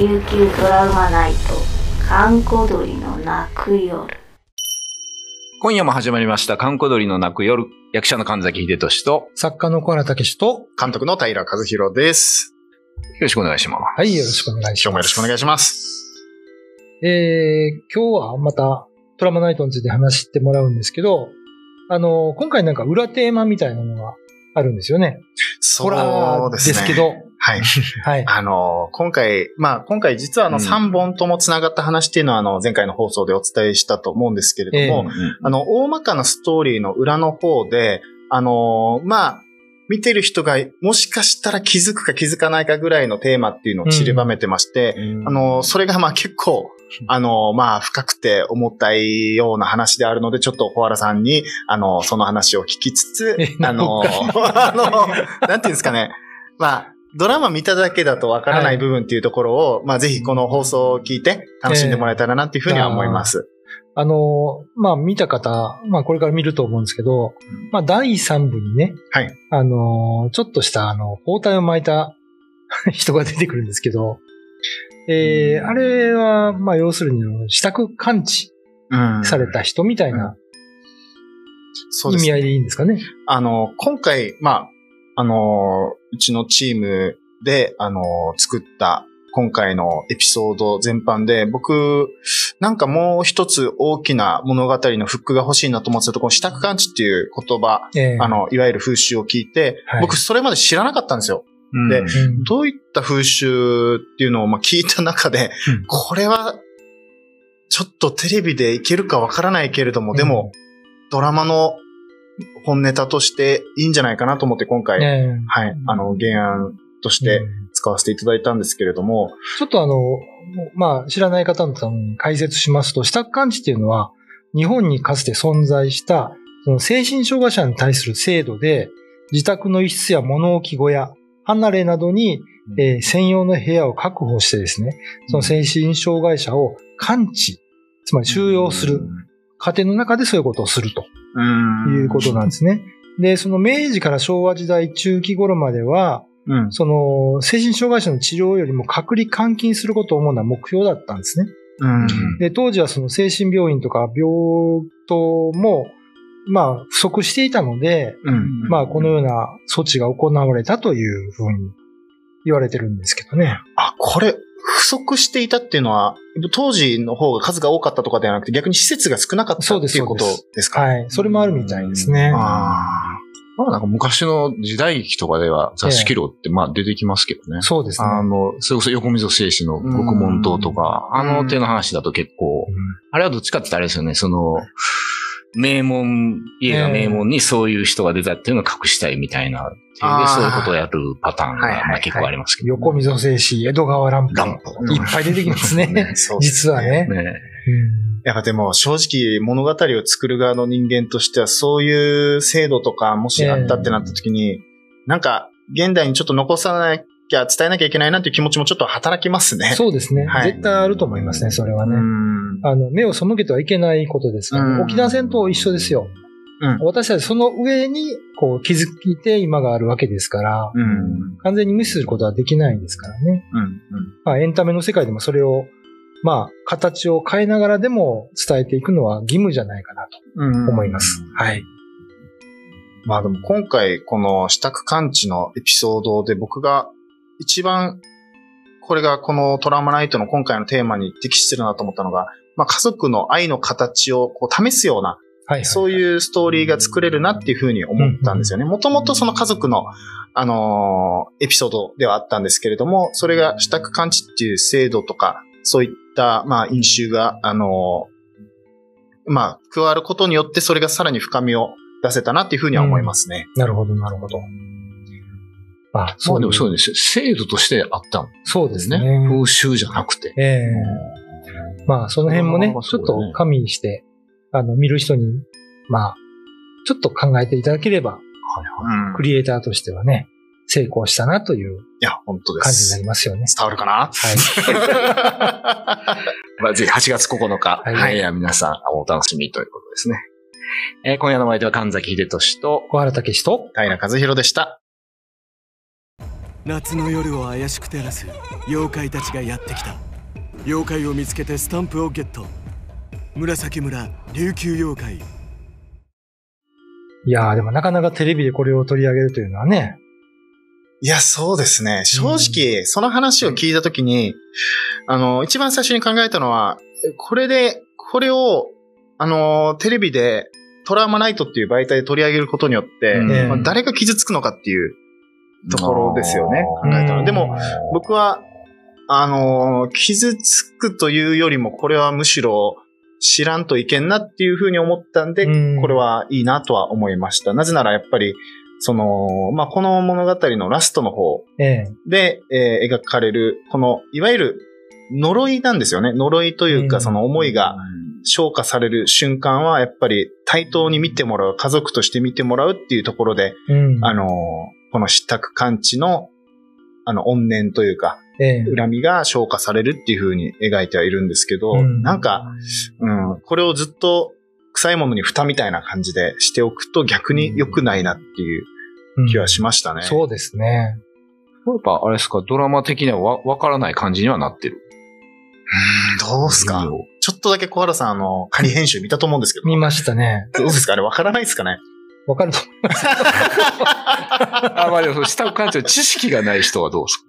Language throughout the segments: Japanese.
琉球ドラマナイト閑古鳥の泣く夜今夜も始まりました、観光鳥の泣く夜。役者の神崎秀俊と、よ作家の小原武史と、監督の平和弘です。ろしくお願いします。はい、よろしくお願いします。今日もよろしくお願いします。えー、今日はまたトラマナイトについて話してもらうんですけど、あの、今回なんか裏テーマみたいなのがあるんですよね。ホラーですけど、はい。はい。あの、今回、まあ、今回実はあのうん3本とも繋がった話っていうのはあの前回の放送でお伝えしたと思うんですけれども、えあの、大まかなストーリーの裏の方で、あの、まあ、見てる人がもしかしたら気づくか気づかないかぐらいのテーマっていうのを散りばめてまして、あの、それがまあ結構、あの、まあ深くて重たいような話であるので、ちょっと小原さんに、あの、その話を聞きつつえ、あの、あの、なんていうんですかね。まあ、ドラマ見ただけだとわからない部分っていうところを、まあぜひこの放送を聞いて楽しんでもらえたらなっていうふうには思います。あの、まあ見た方、まあこれから見ると思うんですけど、まあ第3部にね、はい。あの、ちょっとしたあの、包帯を巻いた 人が出てくるんですけど、えー、あれは、まあ要するに、支度感知うん。された人みたいなそうです意味合いでいいんですかね。あの、今回、まあ、あの、うちのチームで、あの、作った今回のエピソード全般で、僕、なんかもう一つ大きな物語のフックが欲しいなと思ってたところ、支度感知っていう言葉、えーあの、いわゆる風習を聞いて、はい。僕それまで知らなかったんですよ。うん。でうんどういった風習っていうのをまあ聞いた中で、うん。これは、ちょっとテレビでいけるかわからないけれども、でも、ドラマの本ネタとしていいんじゃないかなと思って今回、ねはい、あの、原案としえてうん。使わせていただいたんですけれども、ちょっとあの、まあ、知らない方のために解説しますと、支度感知っていうのは、日本にかつて存在した、その精神障害者に対する制度で、自宅の一室や物置小屋、離れなどに、えー専用の部屋を確保してですね、その精神障害者を感知、つまり収容する、家庭の中でそういうことをすると。うんいうことなんですね。で、その明治から昭和時代中期頃までは、うん。その精神障害者の治療よりも隔離監禁することを主な目標だったんですね。うん。で、当時はその精神病院とか病棟も、まあ、不足していたので、うん。まあ、このような措置が行われたというふうに言われてるんですけどね。あ、これ、不足していたっていうのは、当時の方が数が多かったとかではなくて、逆に施設が少なかったそうですっていうことですか？はい。それもあるみたいですね。あまあなんか昔の時代劇とかでは雑誌記録ってまあ出てきますけどね。そうですね。あの、それこそ横溝静止の獄門島とか、うん。あの手の話だと結構、あれはどっちかって言ったらあれですよね、その、名門、家が名門にそういう人が出たっていうのを隠したいみたいな、でそういうことをやるパターンはいはいはいがまあ結構ありますけど。横溝静止、江戸川乱歩。乱歩いっぱい出てきますね。そうです実はね。ねうんやっぱでも正直物語を作る側の人間としてはそういう制度とかもしあったってなった時に、なんか現代にちょっと残さなきゃ伝えなきゃいけないなっていう気持ちもちょっと働きますね。そうですね。はい絶対あると思いますね、それはね。ん。あの、目を背けてはいけないことですから、うん沖縄戦と一緒ですよ。うん私たちその上に、こう、気づいて今があるわけですから、うん。完全に無視することはできないですからね。うん。まあ、エンタメの世界でもそれを、まあ、形を変えながらでも伝えていくのは義務じゃないかなとうん。思います。はい。まあでも今回この支度感知のエピソードで僕が一番これがこのトラウマナイトの今回のテーマに適してるなと思ったのが、まあ家族の愛の形をこう試すようなはい、はい。そういうストーリーが作れるなっていうふうに思ったんですよね。もともとその家族の、あのーエピソードではあったんですけれども、それが支度感知っていう制度とか、そういった、まあ、飲酒が、あのーまあ、加わることによって、それがさらに深みを出せたなっていうふうには思いますね。なるほど、なるほど。まあ、まそうあでもそうです。制度としてあったんそうですすね。風習じゃなくて。ええまあ、その辺もねちょっと加味して、あの、見る人に、まあ、ちょっと考えていただければ、うんクリエイターとしてはね、成功したなといういや、本当で感じになす。りますよね。伝わるかな？はい。まあ、ぜひ8月9日、はいはい、皆さんお楽しみということですね。えー今夜のお相手は神崎秀俊と、小原武史と、平和弘でした。夏の夜を怪しく照らす妖怪たちがやってきた。妖怪を見つけてスタンプをゲット。紫村琉球妖怪。いやー、でもなかなかテレビでこれを取り上げるというのはね。いや、そうですね。正直、その話を聞いたときに、あの、一番最初に考えたのは、これで、これを、あの、テレビでトラウマナイトっていう媒体で取り上げることによって、うん。まあ誰が傷つくのかっていうところですよね。考えたの。でも、僕は、あの、傷つくというよりも、これはむしろ知らんといけんなっていうふうに思ったんで、うんこれはいいなとは思いました。なぜならやっぱり、その、まあ、この物語のラストの方ええ。で、えー描かれる、この、いわゆる呪いなんですよね。呪いというか、うんその思いが消化される瞬間は、やっぱり対等に見てもらう、家族として見てもらうっていうところで、うん。あのーこの失宅感知の、あの、怨念というか、ええ。恨みが消化されるっていう風に描いてはいるんですけど、うんなんか、うん、これをずっと臭いものに蓋みたいな感じでしておくと逆に良くないなっていう気はしましたね。そうですね。やっぱあれですか、ドラマ的にはわわからない感じにはなってる。どうすか？ちょっとだけ小原さん、あの、仮編集見たと思うんですけど。見ましたね。どうですか？あれわからないですかね？わかると あ、まあでも、その下館長、知識がない人はどうですか？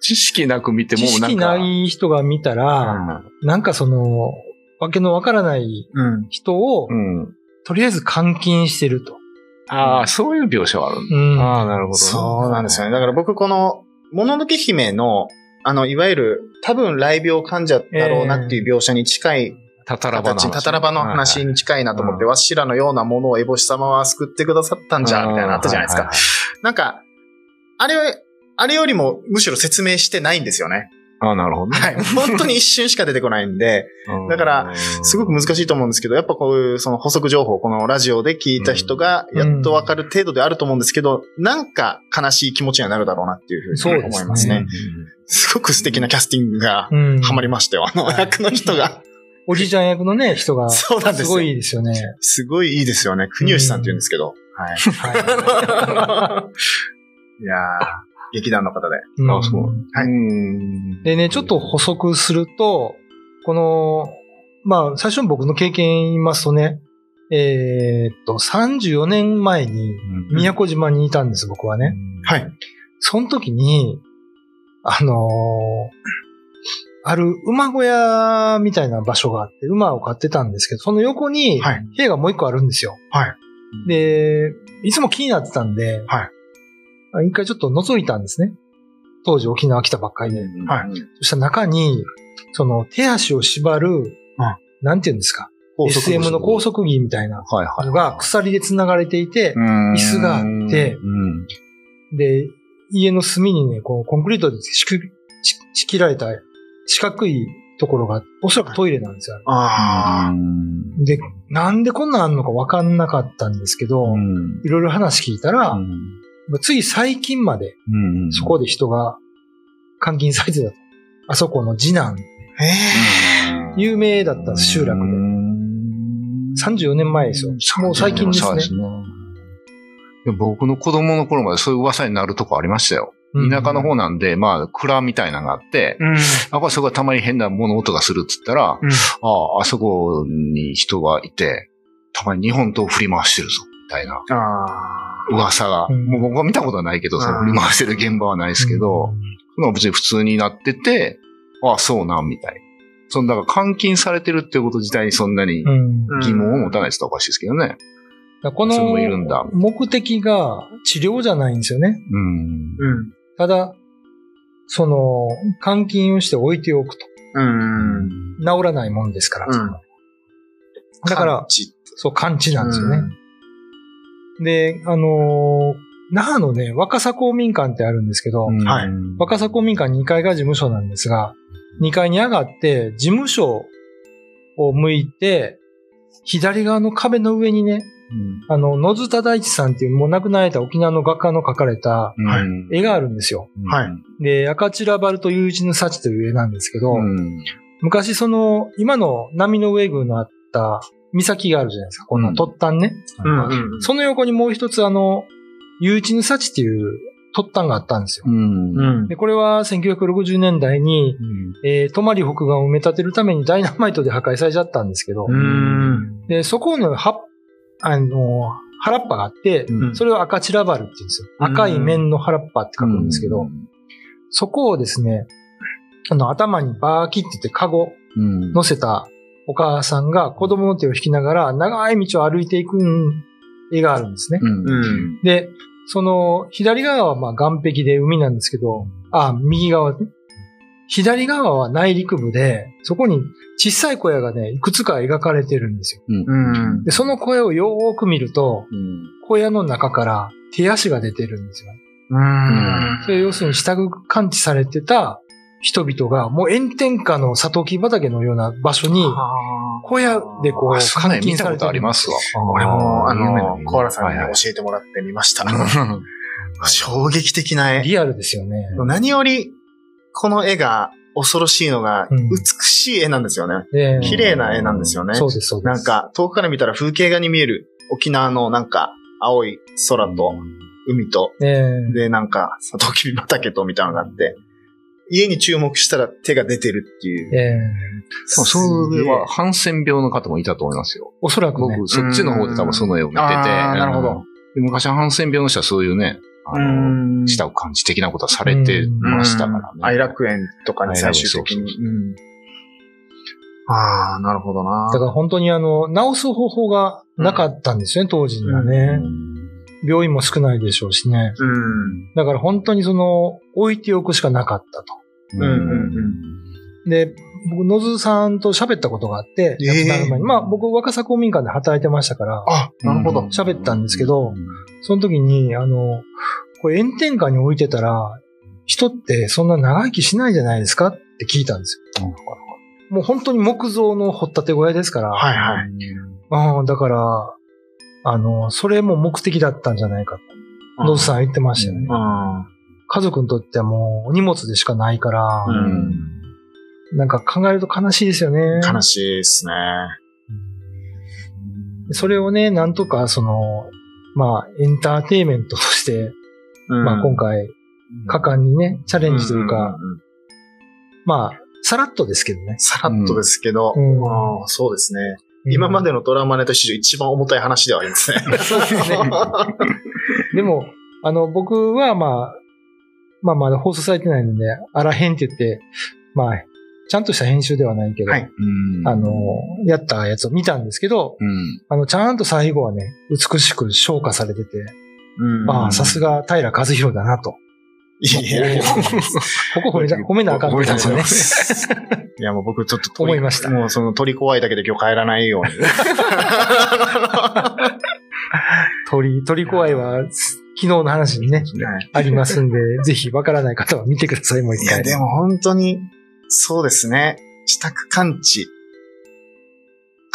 知識なく見ても知識なんか。ない人が見たら、なんかその、わけのわからないうん。人をう、ん。うん。とりあえず監禁してると。ああ、そういう描写はあるんだ。うん。ああ、なるほどね。そうなんですよね。だから僕この、もののけ姫の、あの、いわゆる、多分雷病患者だろうなっていう描写に近いたたらばの形、話。たたらばの話に近いなと思って、うんわしらのようなものをエボシ様は救ってくださったんじゃ、みたいなのあったじゃないですか。なんか、あれ、あれよりもむしろ説明してないんですよね。ああ、なるほどね。はい。本当に一瞬しか出てこないんで、うんだから、すごく難しいと思うんですけど、やっぱこういうその補足情報、このラジオで聞いた人がやっとわかる程度であると思うんですけど、なんか悲しい気持ちにはなるだろうなっていうふうにそうですね思いますね。すごく素敵なキャスティングがうん。ハマりましたよ。あの役の人が。おじいちゃん役のね、人が、そうなんですよすごいいいですよね。すごいいいですよね。国吉さんって言うんですけど。はい。はい やー、劇団の方で。うんあそうはいうんでね、ちょっと補足すると、この、まあ、最初に僕の経験言いますとね、えーっと、34年前に宮古島にいたんです、僕はね。はい。その時に、あのーある馬小屋みたいな場所があって、馬を飼ってたんですけど、その横にはい。部屋がもう一個あるんですよ。はい。で、いつも気になってたんで、はいあ一回ちょっと覗いたんですね。当時沖縄来たばっかりで。はいそしたら中に、その手足を縛る、なんていうんですか、SM の高速着みたいなはいはい。のが鎖で繋がれていて、椅椅子があってうん。で、家の隅にね、こう、コンクリートで仕切ち仕切られた四角いところが、おそらくトイレなんですよ。あで、なんでこんなんあんのかわかんなかったんですけど、うんいろいろ話聞いたら、つい最近までうんそこで人が監禁されてたと。あそこの次男、有名だった集落で。34年前ですよ。もう最近ですね。僕の子供の頃までそういう噂になるとこありましたよ。うん田舎の方なんで、まあ、蔵みたいなのがあって、うん。あ、これそこがたまに変な物音がするっつったら、うんああ、あそこに人がいて、たまに日本刀を振り回してるぞ、みたいなあ噂が。うんもう僕は見たことはないけど、そのうん振り回してる現場はないですけど、その別に普通になってて、ああ、そうなん、みたい。その、だから監禁されてるってこと自体にそんなに疑問を持たないっておかしいですけどね。この目的が治療じゃないんですよね。うん。うん。ただ、その、監禁をして置いておくと。うん。治らないもんですから。うんだからそう、完治なんですよね。で、あのー那覇のね、若狭公民館ってあるんですけど、はい若狭公民館2階が事務所なんですが、2階に上がって、事務所を向いて、左側の壁の上にね、あの、野津忠一さんっていうもう亡くなられた沖縄の画家の描かれたはい絵があるんですよ。はいで、赤チラバルトユージヌサチという絵なんですけど、うん。昔その、今の波の上宮のあった岬があるじゃないですか。この突端ね。うんうんその横にもう一つあの、ユーチヌサチっていう突端があったんですよ。うん。ん。で、これは1960年代に、えー、泊北岸を埋め立てるためにダイナマイトで破壊されちゃったんですけど、うん。で、そこのは、あの、原っぱがあって、うんそれを赤チラバルって言うんですよ。赤い面の原っぱって書くんですけど、そこをですね、あの、頭にバーキって言ってカゴうん。乗せたお母さんが子供の手を引きながら長い道を歩いていく絵があるんですね。うん。うん。で、その、左側はまあ岸壁で海なんですけど、あ、右側ね。左側は内陸部で、そこに小さい小屋がね、いくつか描かれてるんですよ。うん。で、その小屋をよーく見ると、うん。小屋の中から手足が出てるんですよ。うん。それ要するに下感知されてた人々が、もう炎天下のサトウキビ畑のような場所に、小屋でこう、監禁されてる見たことありますわ。俺も、あの、コアラさんに教えてもらってみました。う ん衝撃的な絵。リアルですよね。何より、この絵が恐ろしいのが、うん美しい絵なんですよね。で綺麗な絵なんですよね。そうです、そうです。なんか、遠くから見たら風景画に見える沖縄のなんか、青い空と海と、ねえで、なんか、サトウキビ畑とみたいなのがあって、家に注目したら手が出てるっていう。ええそうそれは、ハンセン病の方もいたと思いますよ。おそらくね。僕、そっちの方で多分その絵を見てて。なるほど昔、ハンセン病の人はそういうね、あの、ん舌を感じ的なことはされてましたからね。愛楽園とかに最終的に。ああ、なるほどな。だから本当にあの、治す方法がなかったんですよね、当時にはね。病院も少ないでしょうしね。うん。だから本当にその、置いておくしかなかったと。うんうんうんで、僕、野津さんと喋ったことがあって、ええ亡くなる前に。まあ僕、若狭公民館で働いてましたから、あ、なるほど。喋ったんですけど、その時に、あの、これ炎天下に置いてたら、人ってそんな長生きしないじゃないですかって聞いたんですよ。もう本当に木造の掘ったて小屋ですから、はいはい。うんだから、あの、それも目的だったんじゃないかと。野津さん言ってましたよね。うん。家族にとってはもうお荷物でしかないから、うんなんか考えると悲しいですよね。悲しいですね。それをね、なんとかその、まあ、エンターテイメントとして、まあ今回、果敢にね、チャレンジというか、んんんまあ、さらっとですけどね。さらっとですけど、うんそうですね。今までのドラマネタ史上一番重たい話ではありますね。そうですね。でも、あの、僕はまあ、まあまだ放送されてないので、あらへんって言って、まあ、ちゃんとした編集ではないけど、はいうんあの、やったやつを見たんですけど、うん。あの、ちゃんと最後はね、美しく昇華されてて、うんああ、さすが平和弘だなと。いやここ褒めな褒めなあかんとこですよね。いや、もう僕ちょっと鳥思いましたもうその鳥怖いだけで今日帰らないように。鳥、鳥怖いは、昨日の話にね、はいありますんで、ぜひわからない方は見てください、もう一回。いや、でも本当に、そうですね。支度感知。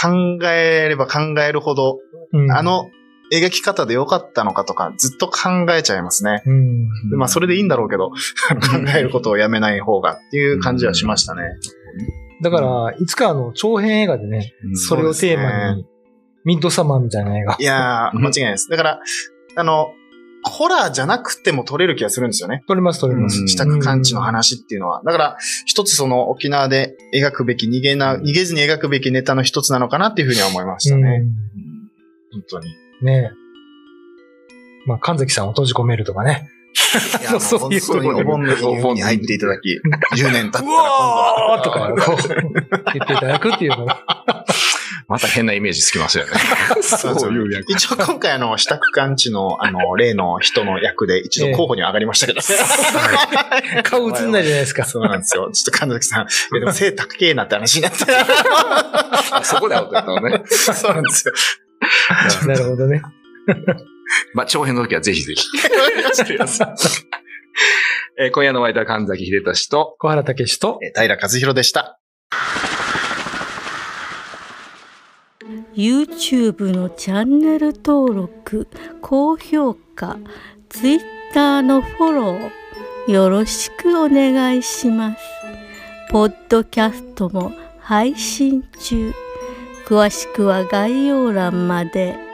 考えれば考えるほど、うんあ、の描き方で良かったのかとか、ずっと考えちゃいますね。うん。でまあ、それでいいんだろうけど、考えることをやめない方がっていう感じはしましたね。だから、いつかあの、長編映画でね、それをテーマに、ミッドサマーみたいな映画。いやー、間違いないです。だから、あの、ホラーじゃなくても撮れる気がするんですよね。撮れます、撮れます。支度感知の話っていうのは。だから、一つその沖縄で描くべき、逃げな、逃げずに描くべきネタの一つなのかなっていうふうには思いましたね。本当に。うんねえ。まあ、神崎さんを閉じ込めるとかね。いや、もうそういう本当にお盆の日に入っていただき、10年経ったら今度うわは。ーとか、こう、言っていただくっていうのが。また変なイメージつきますよね。そういう役。一応今回あの、支度感知の、あの、例の人の役で一度候補に上がりましたけど。顔映んないじゃないですか。そうなんですよ。ちょっと神崎さん、でも 背高えなって話になって。あそこでアウトやったのね。そうなんですよ。なるほどね。まあ、長編の時はぜひぜひ。えー今夜のワイター神崎秀俊と、小原武史と、えー平和弘でした。YouTube のチャンネル登録高評価 Twitter のフォローよろしくお願いしますポッドキャストも配信中詳しくは概要欄まで。